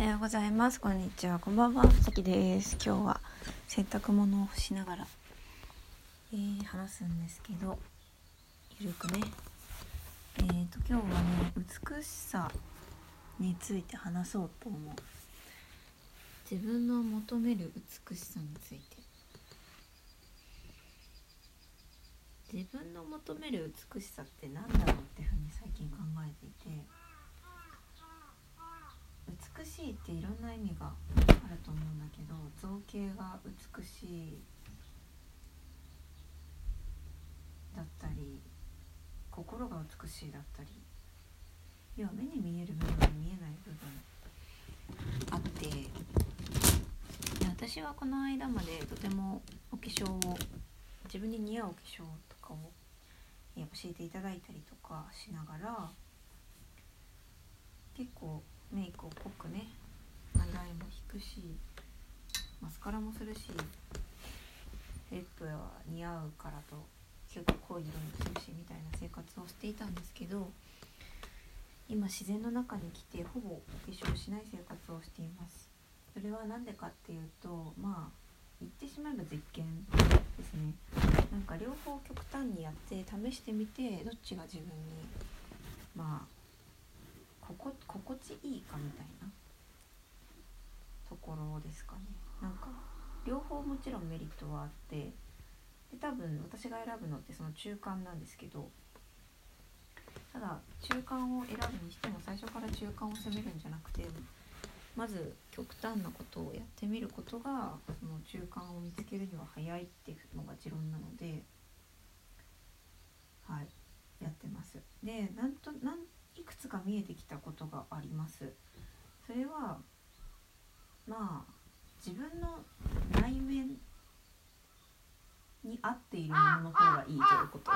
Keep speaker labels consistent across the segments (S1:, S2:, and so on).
S1: おはようございます。こんにちは。こんばんは。さきです。今日は洗濯物を干しながら、えー、話すんですけどゆるくね。えーと今日はね美しさについて話そうと思う。自分の求める美しさについて。自分の求める美しさって何だろうっていうふうに最近考えていて。美しいっていろんな意味があると思うんだけど造形が美しいだったり心が美しいだったり要は目に見える部分見えない部分あって私はこの間までとてもお化粧を自分に似合うお化粧とかを教えていただいたりとかしながら結構メイクを濃くねアイラインも引くしマスカラもするしリップは似合うからと結構濃い色にするしみたいな生活をしていたんですけど今自然の中に来てほぼ化粧しない生活をしています。それは何でかっていうとまあ言ってしまえば実験ですね。なんか両方極端にやって試してみてどっちが自分にまあこ心地いいかみたいなところですかねなんか両方もちろんメリットはあってで多分私が選ぶのってその中間なんですけどただ中間を選ぶにしても最初から中間を攻めるんじゃなくてまず極端なことをやってみることがその中間を見つけるには早いっていうのが持論なのではいやってます。でなん見えてきたことがあります。それはまあ自分の内面に合っているものの方がいいということ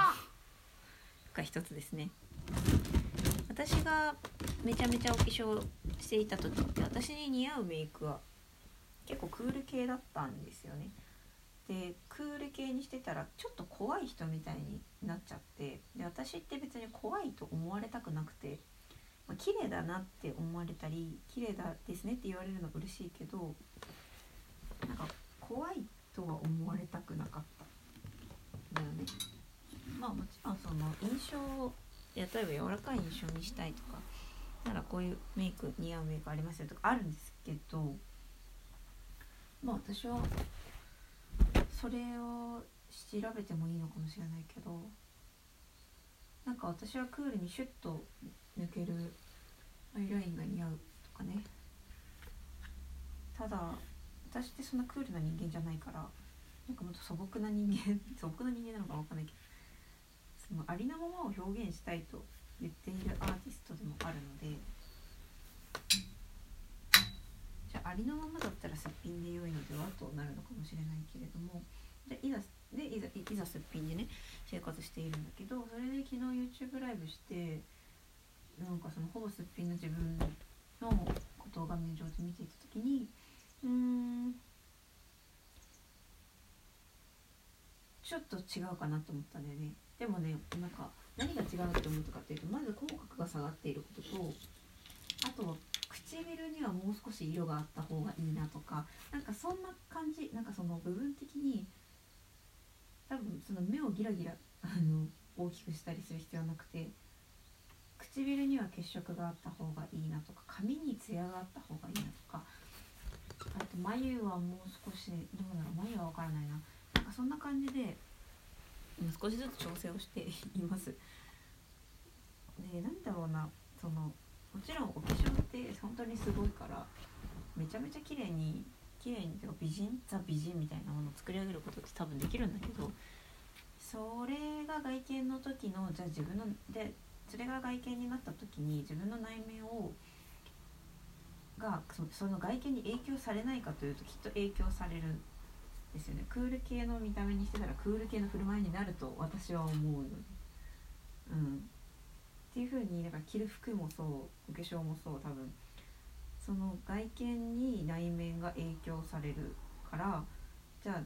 S1: が一つですね。私がめちゃめちゃお化粧していた時って私に似合うメイクは結構クール系だったんですよね。でクール系にしてたらちょっと怖い人みたいになっちゃってで私って別に怖いと思われたくなくて、まあ、綺麗だなって思われたり綺麗だですねって言われるの嬉しいけどなんか怖いとは思われたくなかっただよね。まあもちろんその印象を例えば柔らかい印象にしたいとかならこういうメイク似合うメイクありますよとかあるんですけどまあ私はそれを調べてもいいのかもしれないけどなんか私はクールにシュッと抜けるアイラインが似合うとかね。ただ私ってそんなクールな人間じゃないからなんかもっと素朴な人間 素朴な人間なのか分かんないけどそのありのままを表現したいと言っているアーティストでもあるのでじゃあありのままだったらすっぴんで良いのではとなるのかもしれないけれどもでいざでいざいざすっぴんでね生活しているんだけどそれで昨日 YouTube ライブしてなんかそのほぼすっぴんの自分のことを画面上で見ていた時にうーんちょっと違うかなと思ったんだよね。でもねなんか何が違うって思ったかっていうとまず口角が下がっていることとあとは唇にはもう少し色があった方がいいなとかなんかそんな感じなんかその部分的に多分その目をギラギラあの大きくしたりする必要はなくて唇には血色があった方がいいなとか髪にツヤがあった方がいいなとかあと眉はもう少しどうだろう眉は分からないな。なんかそんな感じで少しずつ調整をしています。でなんだろうなそのもちろんお化粧って本当にすごいからめちゃめちゃ綺麗に綺麗にてか美人ザ美人みたいなものを作り上げることって多分できるんだけどそれが外見の時のじゃあ自分のでそれが外見になった時に自分の内面をがその外見に影響されないかというときっと影響されるんですよね。クール系の見た目にしてたらクール系の振る舞いになると私は思うので。うん。っていう風にだから着る服もそうお化粧もそう多分。その外見に内面が影響されるからじゃあ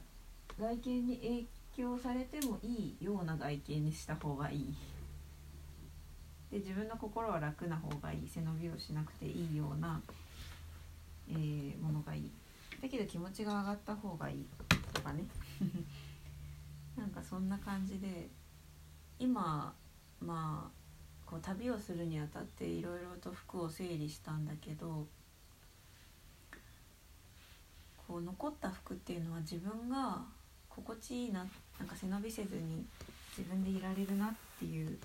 S1: 外見に影響されてもいいような外見にした方がいい。で自分の心は楽な方がいい背伸びをしなくていいようなえーものがいい。だけど気持ちが上がった方がいい。とかね。なんかそんな感じで今まあこう旅をするにあたっていろいろと服を整理したんだけどこう残った服っていうのは自分が心地いいななんか背伸びせずに自分でいられるなっていう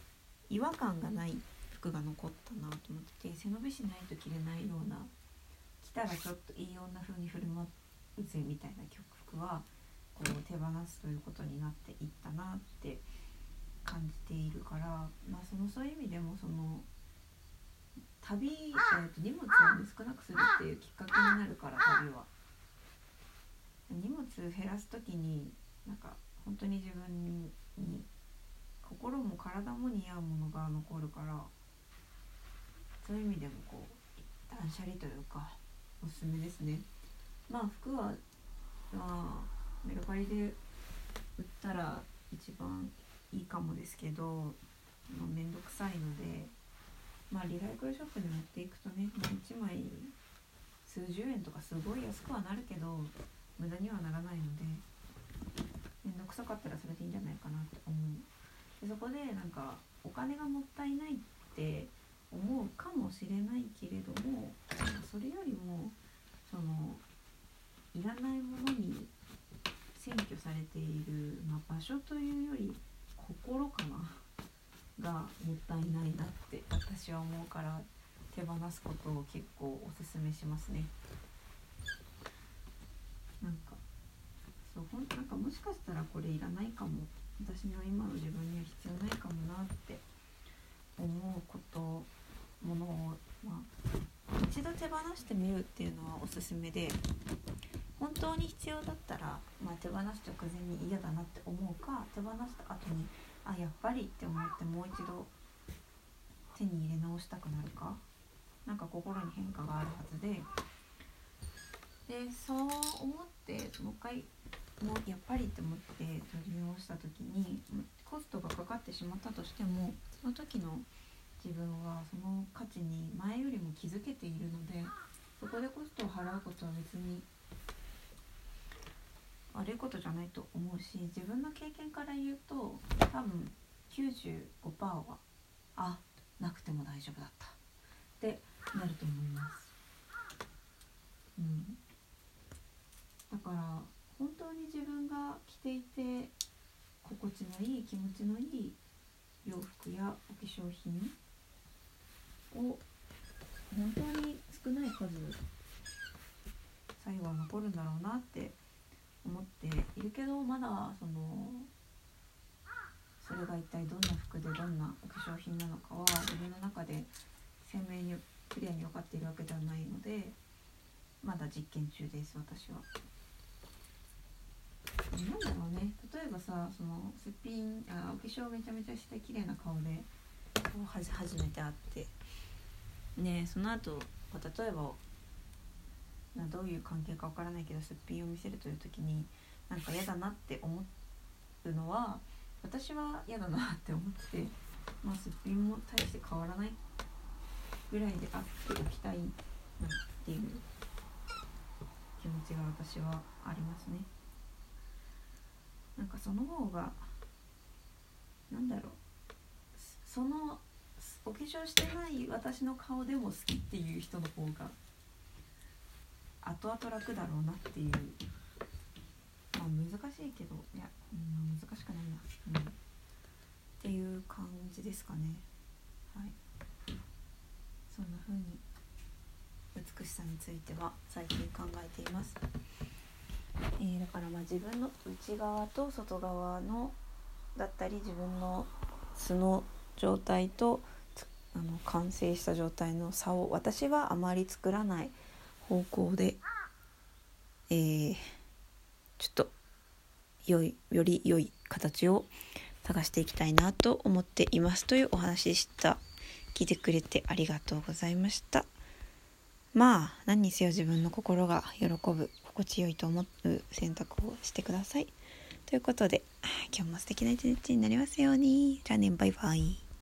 S1: 違和感がない服が残ったなと思ってて背伸びしないと着れないような着たらちょっといい女風に振る舞うぜみたいな服はこう手放すということになっていったなって感じているから、まあ、そのそういう意味でもその旅、えー、と荷物を、ね、少なくするっていうきっかけになるから旅は。荷物減らす時になんか本当に自分に心も体も似合うものが残るからそういう意味でもこう断捨離というかおすすめですね。まあ服はまあメルカリで売ったら一番いいかもですけど面倒くさいのでまあリサイクルショップに持っていくとねもう1枚数十円とかすごい安くはなるけど無駄にはならないので面倒くさかったらそれでいいんじゃないかなって思う。でそこでなんかお金がもったいないって思うかもしれないけれどもそれよりもそのいらないものに占拠されている、まあ、場所というより心かながもったいないなって私は思うから手放すことを結構おすすめしますね。なんかそうほんなんかもしかしたらこれいらないかも私の今の自分には必要ないかもなって思うことものを、まあ、一度手放してみるっていうのはおすすめで本当に必要だったら、まあ、手放す直前に嫌だなって思うか手放した後にあやっぱりって思ってもう一度手に入れ直したくなるかなんか心に変化があるはずで。でそう思ってもう一回もやっぱりって思って取り直した時にコストがかかってしまったとしてもその時の自分はその価値に前よりも気づけているのでそこでコストを払うことは別に悪いことじゃないと思うし自分の経験から言うと多分95%はあなくても大丈夫だったってなると思います。うん、だから本当に自分が着ていて心地のいい気持ちのいい洋服やお化粧品を本当に少ない数最後は残るんだろうなって思っているけどまだそのそれが一体どんな服でどんなお化粧品なのかは自分の中で鮮明にクリアに分かっているわけではないのでまだ実験中です私は。なんだろうね例えばさそのすっぴんあお化粧めちゃめちゃして綺麗な顔でこうはじ初めて会ってねその後例えばなどういう関係かわからないけどすっぴんを見せるという時になんか嫌だなって思うのは私は嫌だなって思ってまあすっぴんも大して変わらないぐらいであっておきたいなっていう気持ちが私はありますね。なんかその方がなんだろう。そのお化粧してない私の顔でも好きっていう人の方が後々楽だろうなっていう。まあ難しいけどいや、うん、難しくないな、うん、っていう感じですかね。はい。そんな風に美しさについては最近考えています、自分の内側と外側のだったり自分の素の状態とあの完成した状態の差を私はあまり作らない方向で、えー、ちょっと良いより良い形を探していきたいなと思っていますというお話でした。聞いてくれてありがとうございました。まあ何にせよ自分の心が喜ぶ心地よいと思う選択をしてください。ということで今日も素敵な一日になりますように。じゃあねバイバイ。